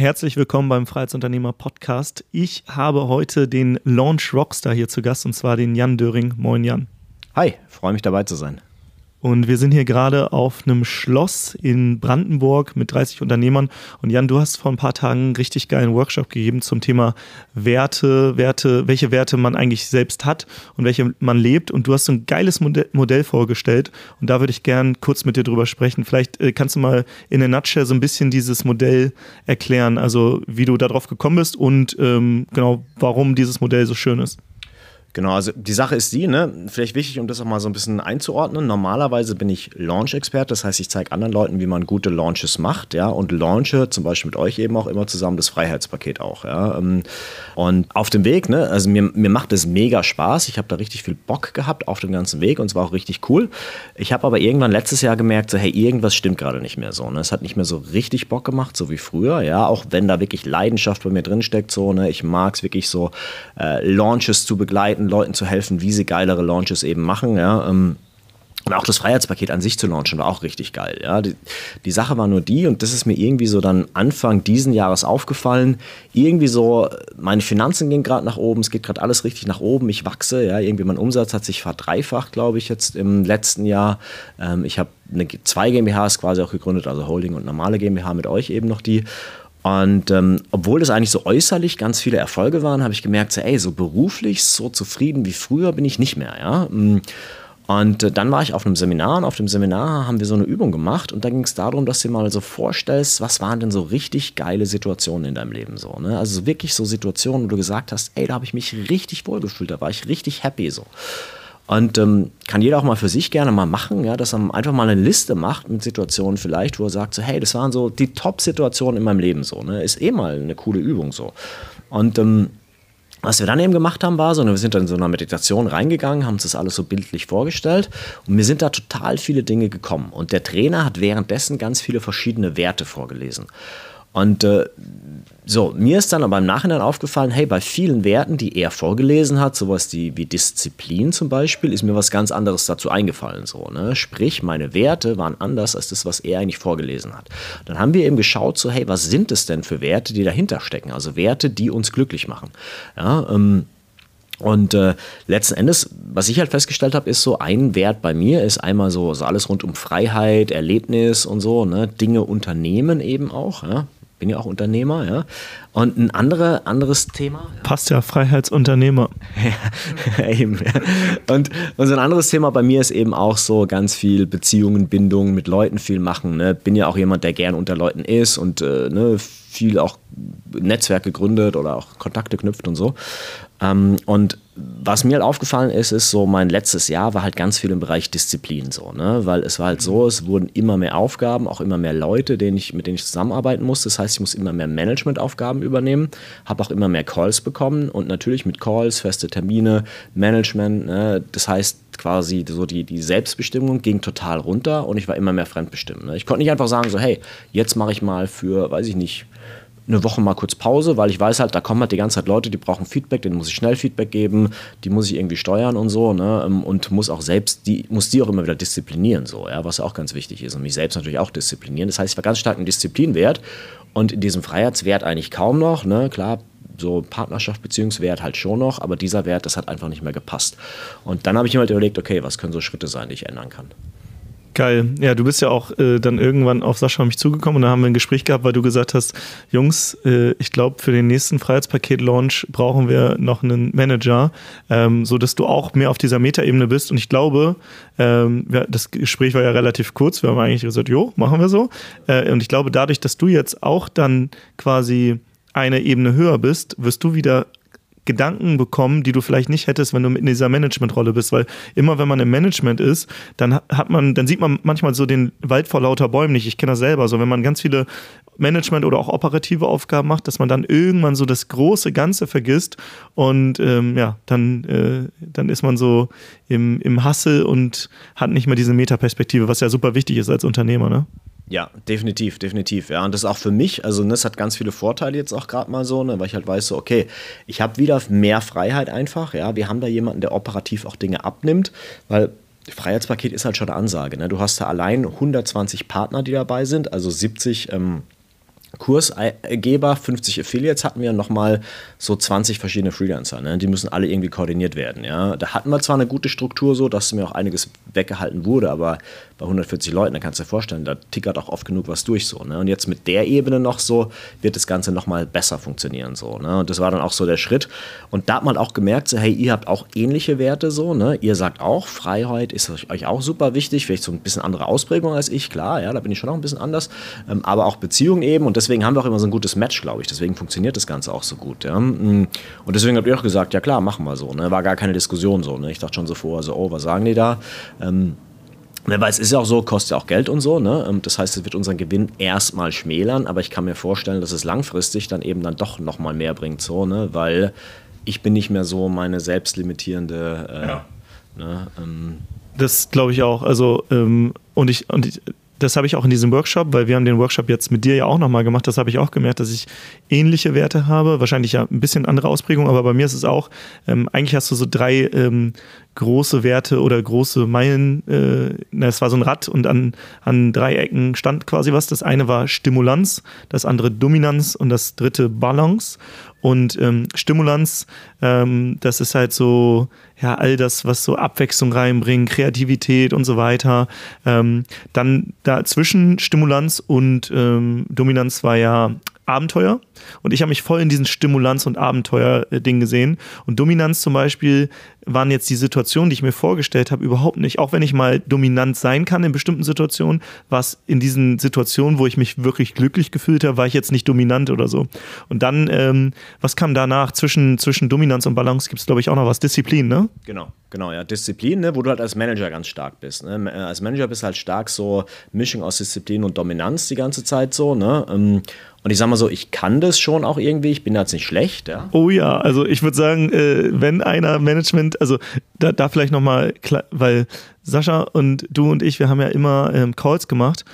Herzlich willkommen beim Freiheitsunternehmer Podcast. Ich habe heute den Launch Rockstar hier zu Gast und zwar den Jan Döring. Moin Jan. Hi, freue mich dabei zu sein. Und wir sind hier gerade auf einem Schloss in Brandenburg mit 30 Unternehmern. Und Jan, du hast vor ein paar Tagen einen richtig geilen Workshop gegeben zum Thema Werte, Werte, welche Werte man eigentlich selbst hat und welche man lebt. Und du hast so ein geiles Modell, vorgestellt. Und da würde ich gern kurz mit dir drüber sprechen. Vielleicht äh, kannst du mal in der Nutshell so ein bisschen dieses Modell erklären, also wie du darauf gekommen bist und ähm, genau, warum dieses Modell so schön ist. Genau, also die Sache ist die, ne, vielleicht wichtig, um das auch mal so ein bisschen einzuordnen. Normalerweise bin ich Launch-Experte, das heißt, ich zeige anderen Leuten, wie man gute Launches macht, ja, und launche zum Beispiel mit euch eben auch immer zusammen das Freiheitspaket auch, ja. Ähm, und auf dem Weg, ne, also mir, mir macht es mega Spaß. Ich habe da richtig viel Bock gehabt auf dem ganzen Weg und es war auch richtig cool. Ich habe aber irgendwann letztes Jahr gemerkt, so, hey, irgendwas stimmt gerade nicht mehr so. Ne? Es hat nicht mehr so richtig Bock gemacht, so wie früher, ja, auch wenn da wirklich Leidenschaft bei mir drin steckt, so, ne, ich mag es wirklich so, äh, Launches zu begleiten begleiten, Leuten zu helfen, wie sie geilere Launches eben machen. Ja, ähm, und auch das Freiheitspaket an sich zu launchen war auch richtig geil. Ja. Die, die, Sache war nur die, und das ist mir irgendwie so dann Anfang diesen Jahres aufgefallen, irgendwie so, meine Finanzen gehen gerade nach oben, es geht gerade alles richtig nach oben, ich wachse, ja, irgendwie mein Umsatz hat sich verdreifacht, glaube ich, jetzt im letzten Jahr. Ähm, ich habe zwei GmbHs quasi auch gegründet, also Holding und normale GmbH mit euch eben noch die. Und ähm, obwohl das eigentlich so äußerlich ganz viele Erfolge waren, habe ich gemerkt, so, ey, so beruflich, so zufrieden wie früher bin ich nicht mehr. Ja? Mm. Und äh, dann war ich auf einem Seminar und auf dem Seminar haben wir so eine Übung gemacht und da ging es darum, dass du dir mal so vorstellst, was waren denn so richtig geile Situationen in deinem Leben so. Ne? Also wirklich so Situationen, wo du gesagt hast, ey, da habe ich mich richtig wohlgefühlt, da war ich richtig happy so. Und ähm, kann jeder auch mal für sich gerne mal machen, ja, dass er einfach mal eine Liste macht mit Situationen vielleicht, wo er sagt, so, hey, das waren so die Top-Situationen in meinem Leben so. Ne? Ist eh mal eine coole Übung so. Und ähm, was wir dann eben gemacht haben, war so, ne, wir sind dann in so einer Meditation reingegangen, haben uns das alles so bildlich vorgestellt und mir sind da total viele Dinge gekommen. Und der Trainer hat währenddessen ganz viele verschiedene Werte vorgelesen. Und äh, so, mir ist dann aber im Nachhinein aufgefallen, hey, bei vielen Werten, die er vorgelesen hat, sowas die, wie Disziplin zum Beispiel, ist mir was ganz anderes dazu eingefallen. So, ne? Sprich, meine Werte waren anders als das, was er eigentlich vorgelesen hat. Dann haben wir eben geschaut, so, hey, was sind es denn für Werte, die dahinter stecken? Also Werte, die uns glücklich machen. Ja, ähm, und äh, letzten Endes, was ich halt festgestellt habe, ist so ein Wert bei mir ist einmal so, so alles rund um Freiheit, Erlebnis und so, ne, Dinge unternehmen eben auch. Ja? Bin ja auch Unternehmer, ja. Und ein andere, anderes Thema. Passt ja, Freiheitsunternehmer. ja, eben. Ja. Und, und so ein anderes Thema bei mir ist eben auch so ganz viel Beziehungen, Bindungen, mit Leuten viel machen. Ne? Bin ja auch jemand, der gern unter Leuten ist und äh, ne, viel auch Netzwerke gründet oder auch Kontakte knüpft und so. Ähm, und was mir halt aufgefallen ist, ist so, mein letztes Jahr war halt ganz viel im Bereich Disziplin so, ne? Weil es war halt so, es wurden immer mehr Aufgaben, auch immer mehr Leute, denen ich, mit denen ich zusammenarbeiten musste. Das heißt, ich muss immer mehr Managementaufgaben übernehmen, habe auch immer mehr Calls bekommen und natürlich mit Calls, feste Termine, Management, ne? Das heißt quasi so die, die Selbstbestimmung ging total runter und ich war immer mehr fremdbestimmt. Ne? Ich konnte nicht einfach sagen, so, hey, jetzt mache ich mal für, weiß ich nicht, eine Woche mal kurz Pause, weil ich weiß halt, da kommen halt die ganze Zeit Leute, die brauchen Feedback, denen muss ich schnell Feedback geben, die muss ich irgendwie steuern und so, ne? Ähm, und muss auch selbst, die muss die auch immer wieder disziplinieren, so, ja, was auch ganz wichtig ist und mich selbst natürlich auch disziplinieren. Das heißt, ich war ganz stark ein Disziplinwert und in diesem Freiheitswert eigentlich kaum noch, ne? Klar, so Partnerschaft, Beziehungswert halt schon noch, aber dieser Wert, das hat einfach nicht mehr gepasst. Und dann habe ich mir halt überlegt, okay, was können so Schritte sein, die ich ändern kann. Geil. Ja, du bist ja auch äh, dann irgendwann auf Sascha und mich zugekommen und da haben wir ein Gespräch gehabt, weil du gesagt hast, Jungs, äh, ich glaube, für den nächsten Freiheitspaket-Launch brauchen wir noch einen Manager, ähm, so dass du auch mehr auf dieser Metaebene bist. Und ich glaube, ähm, ja, das Gespräch war ja relativ kurz. Wir haben eigentlich gesagt, jo, machen wir so. Äh, und ich glaube, dadurch, dass du jetzt auch dann quasi eine Ebene höher bist, wirst du wieder Gedanken bekommen, die du vielleicht nicht hättest, wenn du in dieser Managementrolle bist, weil immer wenn man im Management ist, dann hat man, dann sieht man manchmal so den Wald vor lauter Bäumen nicht. Ich kenne das selber. So, wenn man ganz viele Management oder auch operative Aufgaben macht, dass man dann irgendwann so das große Ganze vergisst und ähm, ja, dann, äh, dann ist man so im, im Hassel und hat nicht mehr diese Metaperspektive, was ja super wichtig ist als Unternehmer, ne? Ja, definitiv, definitiv. Ja, und das ist auch für mich, also das hat ganz viele Vorteile jetzt auch gerade mal so, ne, weil ich halt weiß, so, okay, ich habe wieder mehr Freiheit einfach. Ja, wir haben da jemanden, der operativ auch Dinge abnimmt, weil Freiheitspaket ist halt schon eine Ansage. Ne? Du hast da allein 120 Partner, die dabei sind, also 70 ähm, Kursgeber, 50 Affiliates hatten wir nochmal so 20 verschiedene Freelancer. Ne? Die müssen alle irgendwie koordiniert werden. Ja? Da hatten wir zwar eine gute Struktur so, dass mir auch einiges weggehalten wurde, aber bei 140 Leuten, da kannst du dir vorstellen, da tickert auch oft genug was durch so. Ne? Und jetzt mit der Ebene noch so, wird das Ganze nochmal besser funktionieren so. Ne? Und das war dann auch so der Schritt. Und da hat man auch gemerkt, so, hey, ihr habt auch ähnliche Werte so. Ne? Ihr sagt auch, Freiheit ist euch auch super wichtig, vielleicht so ein bisschen andere Ausprägung als ich, klar, ja, da bin ich schon noch ein bisschen anders. Ähm, aber auch Beziehungen eben. Und deswegen haben wir auch immer so ein gutes Match, glaube ich. Deswegen funktioniert das Ganze auch so gut. Ja? Mm. Und deswegen habt ihr auch gesagt, ja klar, machen wir so. Ne? War gar keine Diskussion so. Ne? Ich dachte schon so vorher so, oh, was sagen die da? Ähm, weil es ist ja auch so, kostet ja auch Geld und so. Ne? Ähm, das heißt, es wird unseren Gewinn erstmal schmälern, aber ich kann mir vorstellen, dass es langfristig dann eben dann doch nochmal mehr bringt, so, ne? weil ich bin nicht mehr so meine selbstlimitierende. Äh, ja. ne? ähm, das glaube ich auch. Also, ähm, und ich, und ich, das habe ich auch in diesem Workshop, weil wir haben den Workshop jetzt mit dir ja auch nochmal gemacht. Das habe ich auch gemerkt, dass ich ähnliche Werte habe. Wahrscheinlich ja ein bisschen andere Ausprägung, aber bei mir ist es auch, ähm, eigentlich hast du so drei ähm, große Werte oder große Meilen. Äh, es war so ein Rad und an, an drei Ecken stand quasi was. Das eine war Stimulanz, das andere Dominanz und das dritte Balance. Und ähm, Stimulanz, ähm, das ist halt so, ja, all das, was so Abwechslung reinbringt, Kreativität und so weiter. Ähm, dann dazwischen Stimulanz und ähm, Dominanz war ja Abenteuer. Und ich habe mich voll in diesen Stimulanz- und Abenteuer-Ding gesehen. Und Dominanz zum Beispiel waren jetzt die Situationen, die ich mir vorgestellt habe, überhaupt nicht. Auch wenn ich mal dominant sein kann in bestimmten Situationen, war es in diesen Situationen, wo ich mich wirklich glücklich gefühlt habe, war ich jetzt nicht dominant oder so. Und dann, ähm, was kam danach? Zwischen, zwischen Dominanz und Balance gibt es, glaube ich, auch noch was. Disziplin, ne? Genau, genau, ja. Disziplin, ne? wo du halt als Manager ganz stark bist. Ne? Äh, als Manager bist du halt stark so Mischung aus Disziplin und Dominanz die ganze Zeit so. Ne? Ähm, und ich sag mal so, ich kann das schon auch irgendwie, ich bin jetzt nicht schlecht. Ja? Oh ja, also ich würde sagen, äh, wenn einer Management, also da, da vielleicht nochmal, weil Sascha und du und ich, wir haben ja immer ähm, Calls gemacht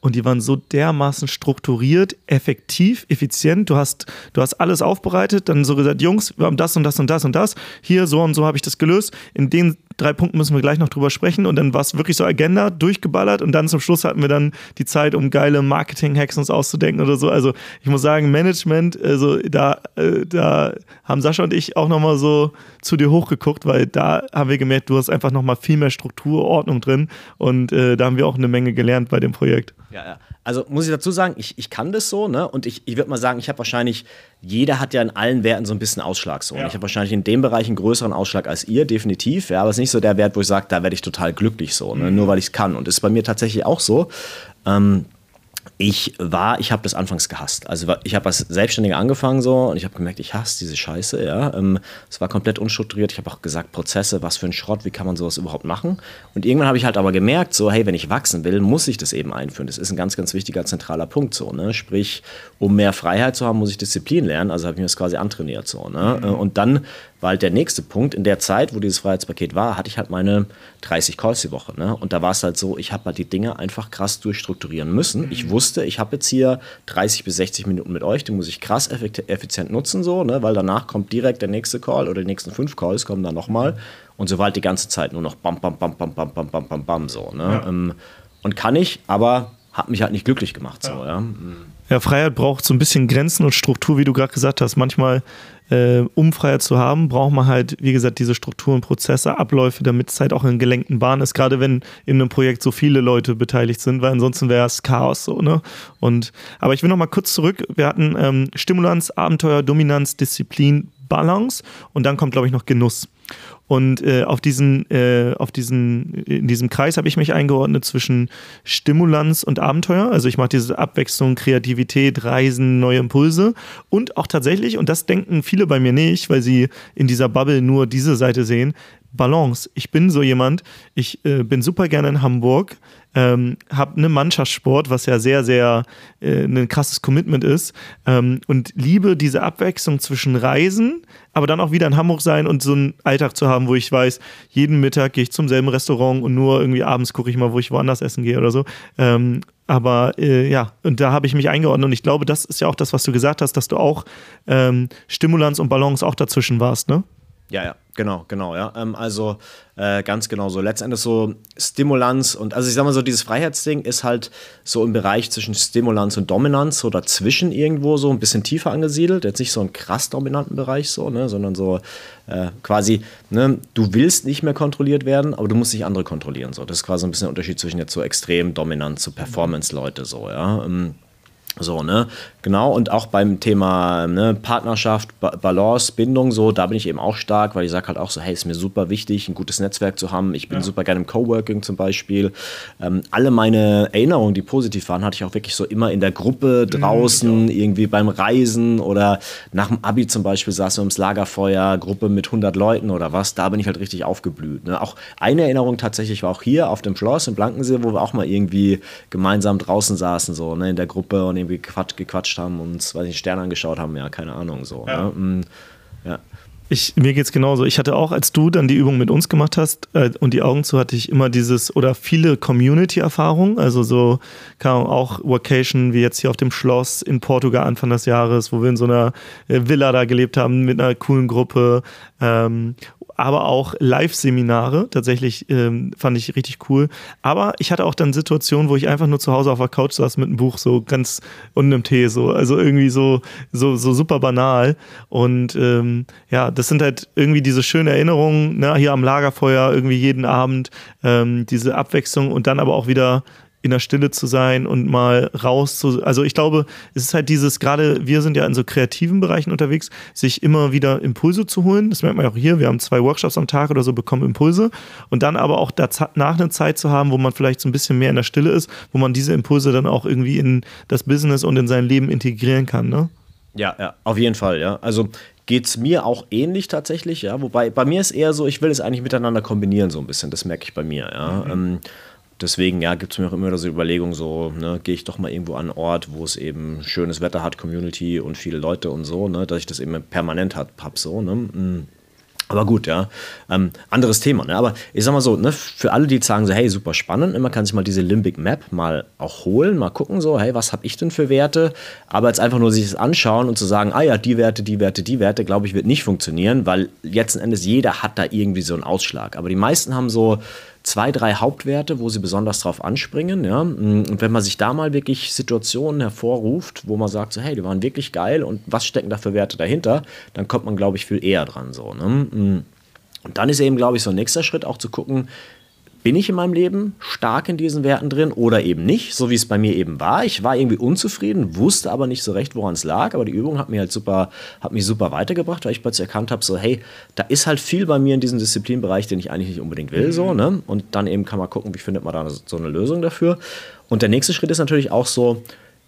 und die waren so dermaßen strukturiert, effektiv, effizient. Du hast, du hast alles aufbereitet, dann so gesagt, Jungs, wir haben das und das und das und das. Hier, so und so habe ich das gelöst. In den drei Punkten müssen wir gleich noch drüber sprechen. Und dann war es wirklich so Agenda, durchgeballert. Und dann zum Schluss hatten wir dann die Zeit, um geile Marketing-Hacks uns auszudenken oder so. Also ich muss sagen, Management, also da, äh, da haben Sascha und ich auch nochmal so zu dir hochgeguckt, weil da haben wir gemerkt, du hast einfach nochmal viel mehr Struktur, Ordnung drin. Und äh, da haben wir auch eine Menge gelernt bei dem Projekt. Ja, ja. Also muss ich dazu sagen, ich, ich kann das so, ne? Und ich, ich würde mal sagen, ich habe wahrscheinlich, jeder hat ja in allen Werten so ein bisschen Ausschlag so. Ja. Ich habe wahrscheinlich in dem Bereich einen größeren Ausschlag als ihr, definitiv. Ja, aber es ist nicht so der Wert, wo ich sage, da werde ich total glücklich so, ne? Mhm. nur weil ich es kann. Und das ist bei mir tatsächlich auch so. Ähm, ich war, ich habe das anfangs gehasst. Also ich habe als Selbstständiger angefangen so und ich habe gemerkt, ich hasse diese Scheiße. Ja, ähm, es war komplett unstrukturiert. Ich habe auch gesagt, Prozesse, was für ein Schrott, wie kann man sowas überhaupt machen? Und irgendwann habe ich halt aber gemerkt, so hey, wenn ich wachsen will, muss ich das eben einführen. Das ist ein ganz, ganz wichtiger zentraler Punkt so. Ne? Sprich, um mehr Freiheit zu haben, muss ich Disziplin lernen. Also habe ich mir das quasi antrainiert so. Ne? Mhm. Und dann halt der nächste Punkt. In der Zeit, wo dieses Freiheitspaket war, hatte ich halt meine 30 Calls die Woche. Ne? Und da war es halt so, ich habe halt die Dinge einfach krass durchstrukturieren müssen. Mhm. Ich wusste, ich habe jetzt hier 30 bis 60 Minuten mit euch, die muss ich krass effizient nutzen, so, ne? weil danach kommt direkt der nächste Call oder die nächsten fünf Calls kommen dann nochmal. Und so war halt die ganze Zeit nur noch bam, bam, bam, bam, bam, bam, bam, bam, bam, so. Ne? Ja. Ähm, und kann ich, aber hat mich halt nicht glücklich gemacht. So, ja. ja. Ja, Freiheit braucht so ein bisschen Grenzen und Struktur, wie du gerade gesagt hast. Manchmal, äh, um Freiheit zu haben, braucht man halt, wie gesagt, diese Strukturen, Prozesse, Abläufe, damit es halt auch in gelenkten Bahnen ist. Gerade wenn in einem Projekt so viele Leute beteiligt sind, weil ansonsten wäre es Chaos so, ne? Und, aber ich will noch mal kurz zurück. Wir hatten ähm, Stimulanz, Abenteuer, Dominanz, Disziplin, Balance und dann kommt, glaube ich, noch Genuss. Und äh, auf diesen, äh, auf diesen, in diesem Kreis habe ich mich eingeordnet zwischen Stimulanz und Abenteuer. Also ich mache diese Abwechslung, Kreativität, Reisen, neue Impulse. Und auch tatsächlich, und das denken viele bei mir nicht, weil sie in dieser Bubble nur diese Seite sehen, Balance. Ich bin so jemand, ich äh, bin super gerne in Hamburg, ähm, habe eine Mannschaftssport, was ja sehr, sehr äh, ein krasses Commitment ist ähm, und liebe diese Abwechslung zwischen Reisen, aber dann auch wieder in Hamburg sein und so einen Alltag zu haben, wo ich weiß, jeden Mittag gehe ich zum selben Restaurant und nur irgendwie abends gucke ich mal, wo ich woanders essen gehe oder so. Ähm, aber äh, ja, und da habe ich mich eingeordnet und ich glaube, das ist ja auch das, was du gesagt hast, dass du auch ähm, Stimulanz und Balance auch dazwischen warst, ne? Ja, ja, genau, genau, ja. Ähm, also äh, ganz genau so. Letztendlich so Stimulanz und also ich sag mal so, dieses Freiheitsding ist halt so im Bereich zwischen Stimulanz und Dominanz so dazwischen irgendwo so ein bisschen tiefer angesiedelt. Jetzt nicht so einen krass dominanten Bereich so, ne, sondern so äh, quasi, ne, du willst nicht mehr kontrolliert werden, aber du musst nicht andere kontrollieren. So. Das ist quasi ein bisschen der Unterschied zwischen jetzt so extrem dominant zu Performance-Leute so, ja. Ähm, so, ne? Genau, und auch beim Thema ne, Partnerschaft, ba Balance, Bindung, so, da bin ich eben auch stark, weil ich sage halt auch so, hey, ist mir super wichtig, ein gutes Netzwerk zu haben. Ich bin ja. super gerne im Coworking zum Beispiel. Ähm, alle meine Erinnerungen, die positiv waren, hatte ich auch wirklich so immer in der Gruppe mhm, draußen, mhm, irgendwie beim Reisen oder nach dem Abi zum Beispiel saßen wir ums Lagerfeuer, Gruppe mit 100 Leuten oder was. Da bin ich halt richtig aufgeblüht. Ne? Auch eine Erinnerung tatsächlich war auch hier auf dem Schloss in Blankensee, wo wir auch mal irgendwie gemeinsam draußen saßen, so ne, in der Gruppe und irgendwie gequatscht, gequatscht haben und uns, weiß ich, Sterne angeschaut haben, ja, keine Ahnung, so. Ja. Ne? Mm, ja. Ich, mir geht es genauso. Ich hatte auch, als du dann die Übung mit uns gemacht hast äh, und die Augen zu, hatte ich immer dieses oder viele Community-Erfahrungen. Also so kam auch Vacation, wie jetzt hier auf dem Schloss in Portugal Anfang des Jahres, wo wir in so einer äh, Villa da gelebt haben mit einer coolen Gruppe. Ähm, aber auch Live-Seminare. Tatsächlich ähm, fand ich richtig cool. Aber ich hatte auch dann Situationen, wo ich einfach nur zu Hause auf der Couch saß mit einem Buch, so ganz und einem Tee, so. Also irgendwie so, so, so super banal. Und ähm, ja, das sind halt irgendwie diese schönen Erinnerungen, ne, hier am Lagerfeuer, irgendwie jeden Abend, ähm, diese Abwechslung und dann aber auch wieder in der Stille zu sein und mal raus zu. Also ich glaube, es ist halt dieses, gerade wir sind ja in so kreativen Bereichen unterwegs, sich immer wieder Impulse zu holen. Das merkt man ja auch hier. Wir haben zwei Workshops am Tag oder so, bekommen Impulse. Und dann aber auch danach eine Zeit zu haben, wo man vielleicht so ein bisschen mehr in der Stille ist, wo man diese Impulse dann auch irgendwie in das Business und in sein Leben integrieren kann. Ne? Ja, ja, auf jeden Fall, ja. Also geht es mir auch ähnlich tatsächlich, ja. Wobei bei mir ist eher so, ich will es eigentlich miteinander kombinieren, so ein bisschen. Das merke ich bei mir, ja. Mhm. Ähm, deswegen, ja, gibt es mir auch immer so Überlegungen, so, ne, gehe ich doch mal irgendwo an einen Ort, wo es eben schönes Wetter hat, Community und viele Leute und so, ne, dass ich das eben permanent hat, hab, so, ne. Mm. Aber gut, ja. Ähm, anderes Thema. Ne? Aber ich sag mal so, ne, für alle, die sagen so, hey, super spannend, man kann sich mal diese Limbic Map mal auch holen, mal gucken, so, hey, was habe ich denn für Werte? Aber jetzt einfach nur sich das anschauen und zu sagen, ah ja, die Werte, die Werte, die Werte, glaube ich, wird nicht funktionieren, weil letzten Endes jeder hat da irgendwie so einen Ausschlag. Aber die meisten haben so zwei, drei Hauptwerte, wo sie besonders drauf anspringen. Ja? Und wenn man sich da mal wirklich Situationen hervorruft, wo man sagt, so, hey, die waren wirklich geil und was stecken da für Werte dahinter, dann kommt man, glaube ich, viel eher dran. So, ne? Und dann ist eben, glaube ich, so ein nächster Schritt auch zu gucken, bin ich in meinem Leben stark in diesen Werten drin oder eben nicht, so wie es bei mir eben war. Ich war irgendwie unzufrieden, wusste aber nicht so recht, woran es lag, aber die Übung hat mir halt super, hat mich super weitergebracht, weil ich plötzlich erkannt habe, so hey, da ist halt viel bei mir in diesem Disziplinbereich, den ich eigentlich nicht unbedingt will, mhm. so, ne? Und dann eben kann man gucken, wie findet man da so eine Lösung dafür. Und der nächste Schritt ist natürlich auch so,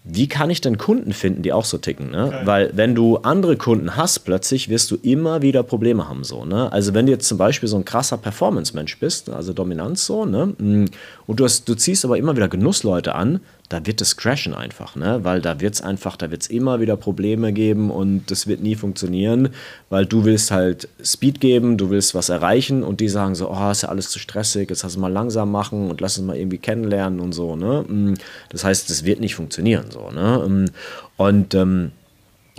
wie kann ich denn Kunden finden, die auch so ticken? Ne? Okay. Weil wenn du andere Kunden hast, plötzlich wirst du immer wieder Probleme haben. So, ne? Also wenn du jetzt zum Beispiel so ein krasser Performance-Mensch bist, also Dominanz so, ne? Mm, und du, hast, du ziehst aber immer wieder Genussleute an, da wird es crashen einfach, ne? Weil da wird es einfach, da wird es immer wieder Probleme geben und das wird nie funktionieren, weil du willst halt Speed geben, du willst was erreichen und die sagen so, oh, ist ja alles zu stressig, jetzt lass es mal langsam machen und lass es mal irgendwie kennenlernen und so, ne? Mm, das heißt, das wird nicht funktionieren, so, ne? Mm, und ähm,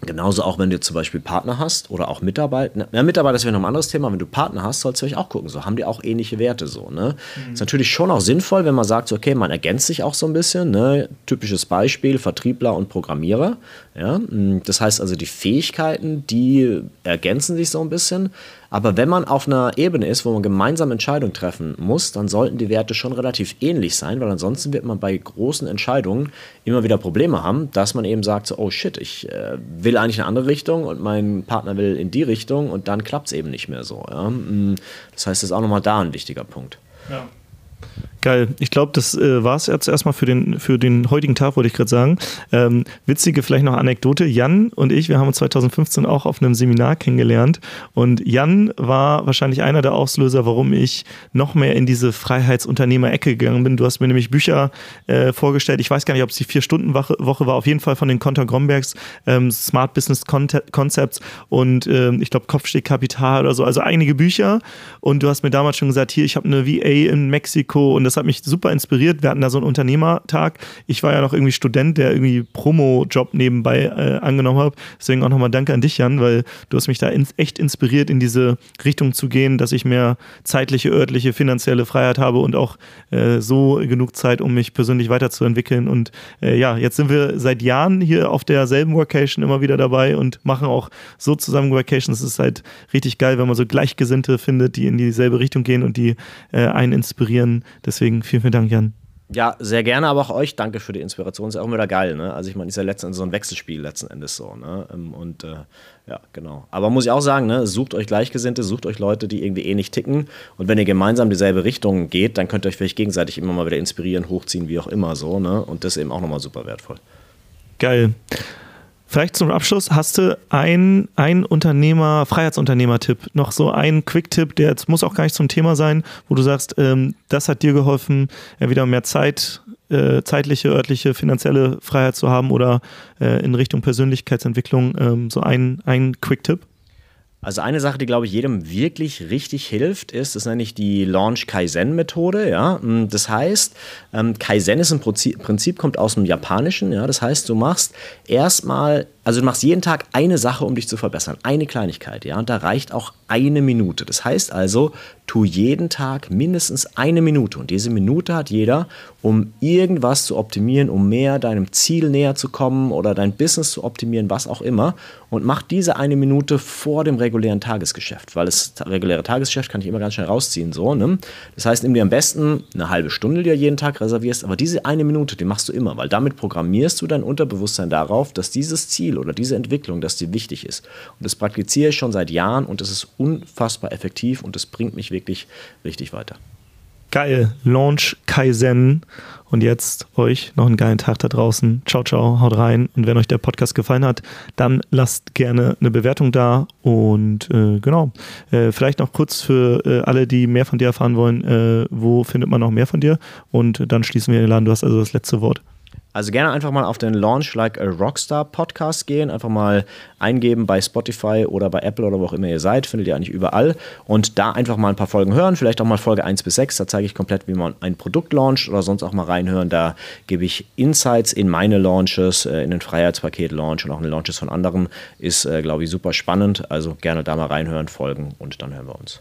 Genauso auch, wenn du zum Beispiel Partner hast oder auch Mitarbeiter. Ja, Mitarbeiter ist ja noch ein anderes Thema. Wenn du Partner hast, sollst du euch auch gucken. So haben die auch ähnliche Werte. So, ne? Mhm. Ist natürlich schon auch sinnvoll, wenn man sagt, so, okay, man ergänzt sich auch so ein bisschen. Ne? Typisches Beispiel: Vertriebler und Programmierer. Ja? Mm, das heißt also, die Fähigkeiten, die ergänzen sich so ein bisschen. Aber wenn man auf einer Ebene ist, wo man gemeinsam Entscheidungen treffen muss, dann sollten die Werte schon relativ ähnlich sein, weil ansonsten wird man bei großen Entscheidungen immer wieder Probleme haben, dass man eben sagt, so, oh shit, ich äh, will eigentlich in eine andere Richtung und mein Partner will in die Richtung und dann klappt es eben nicht mehr so. Ja? Mm, das heißt, das ist auch nochmal da ein wichtiger Punkt. Ja. Geil. Ich glaube, das äh, war es jetzt erstmal für den, für den heutigen Tag, wollte ich gerade sagen. Ähm, witzige vielleicht noch Anekdote. Jan und ich, wir haben uns 2015 auch auf einem Seminar kennengelernt. Und Jan war wahrscheinlich einer der Auslöser, warum ich noch mehr in diese Freiheitsunternehmer-Ecke gegangen bin. Du hast mir nämlich Bücher äh, vorgestellt. Ich weiß gar nicht, ob es die Vier-Stunden-Woche war. Auf jeden Fall von den Konter Grombergs ähm, Smart Business Concepts und ähm, ich glaube Kopfstehkapital oder so. Also einige Bücher. Und du hast mir damals schon gesagt, hier, ich habe eine VA in Mexiko Mexiko und das hat mich super inspiriert. Wir hatten da so einen Unternehmertag. Ich war ja noch irgendwie Student, der irgendwie Promo-Job nebenbei äh, angenommen hat. Deswegen auch nochmal danke an dich, Jan, weil du hast mich da in, echt inspiriert, in diese Richtung zu gehen, dass ich mehr zeitliche, örtliche, finanzielle Freiheit habe und auch äh, so genug Zeit, um mich persönlich weiterzuentwickeln. Und äh, ja, jetzt sind wir seit Jahren hier auf derselben Workation immer wieder dabei und machen auch so zusammen Workations. Es ist halt richtig geil, wenn man so Gleichgesinnte findet, die in dieselbe Richtung gehen und die äh, einen inspirieren. Deswegen vielen, vielen Dank, Jan. Ja, sehr gerne, aber auch euch danke für die Inspiration. Ist ja auch wieder geil, ne? Also ich meine, ist ja letztendlich so ein Wechselspiel letzten Endes so, ne? Ähm, und äh, ja, genau. Aber muss ich auch sagen, ne, sucht euch Gleichgesinnte, sucht euch Leute, die irgendwie ähnlich ticken. Und wenn ihr gemeinsam dieselbe Richtung geht, dann könnt ihr euch vielleicht gegenseitig immer mal wieder inspirieren, hochziehen, wie auch immer so, ne? Und das ist eben auch nochmal super wertvoll. Geil. Vielleicht zum Abschluss, hast du einen, Unternehmer, Freiheitsunternehmer-Tipp, noch so einen Quick-Tipp, der jetzt muss auch gar nicht zum Thema sein, wo du sagst, ähm, das hat dir geholfen, ja, wieder mehr Zeit, äh, zeitliche, örtliche, finanzielle Freiheit zu haben oder äh, in Richtung Persönlichkeitsentwicklung, ähm, so ein, ein Quick-Tipp? Also eine Sache, die, glaube ich, jedem wirklich richtig hilft, ist, das nenne ich die Launch Kaizen-Methode. Ja? Hm, das heißt, ähm, Kaizen ist im Prinzip, Prinzip, kommt aus dem Japanischen. Ja? Das heißt, du machst erstmal also du machst jeden Tag eine Sache, um dich zu verbessern. Eine Kleinigkeit, ja. Und da reicht auch eine Minute. Das heißt also, tu jeden Tag mindestens eine Minute. Und diese Minute hat jeder, um irgendwas zu optimieren, um mehr deinem Ziel näher zu kommen oder dein Business zu optimieren, was auch immer. Und mach diese eine Minute vor dem regulären Tagesgeschäft. Weil das reguläre Tagesgeschäft kann ich immer ganz schnell rausziehen. So, ne? Das heißt, nimm dir am besten eine halbe Stunde, die du jeden Tag reservierst. Aber diese eine Minute, die machst du immer. Weil damit programmierst du dein Unterbewusstsein darauf, dass dieses Ziel Ziel oder diese Entwicklung, dass die wichtig ist. Und das praktiziere ich schon seit Jahren und es ist unfassbar effektiv und es bringt mich wirklich richtig weiter. Geil, Launch Kaizen. Und jetzt euch noch einen geilen Tag da draußen. Ciao, ciao, haut rein. Und wenn euch der Podcast gefallen hat, dann lasst gerne eine Bewertung da. Und äh, genau, äh, vielleicht noch kurz für äh, alle, die mehr von dir erfahren wollen, äh, wo findet man noch mehr von dir? Und dann schließen wir den Laden. Du hast also das letzte Wort. Also gerne einfach mal auf den Launch Like a Rockstar Podcast gehen, einfach mal eingeben bei Spotify oder bei Apple oder wo auch immer ihr seid, findet ihr eigentlich überall. Und da einfach mal ein paar Folgen hören, vielleicht auch mal Folge 1 bis 6, da zeige ich komplett, wie man ein Produkt launcht oder sonst auch mal reinhören, da gebe ich Insights in meine Launches, äh, in den Freiheitspaket Launch und auch in Launches von anderen, ist äh, glaube ich super spannend, also gerne da mal reinhören, folgen und dann hören wir uns.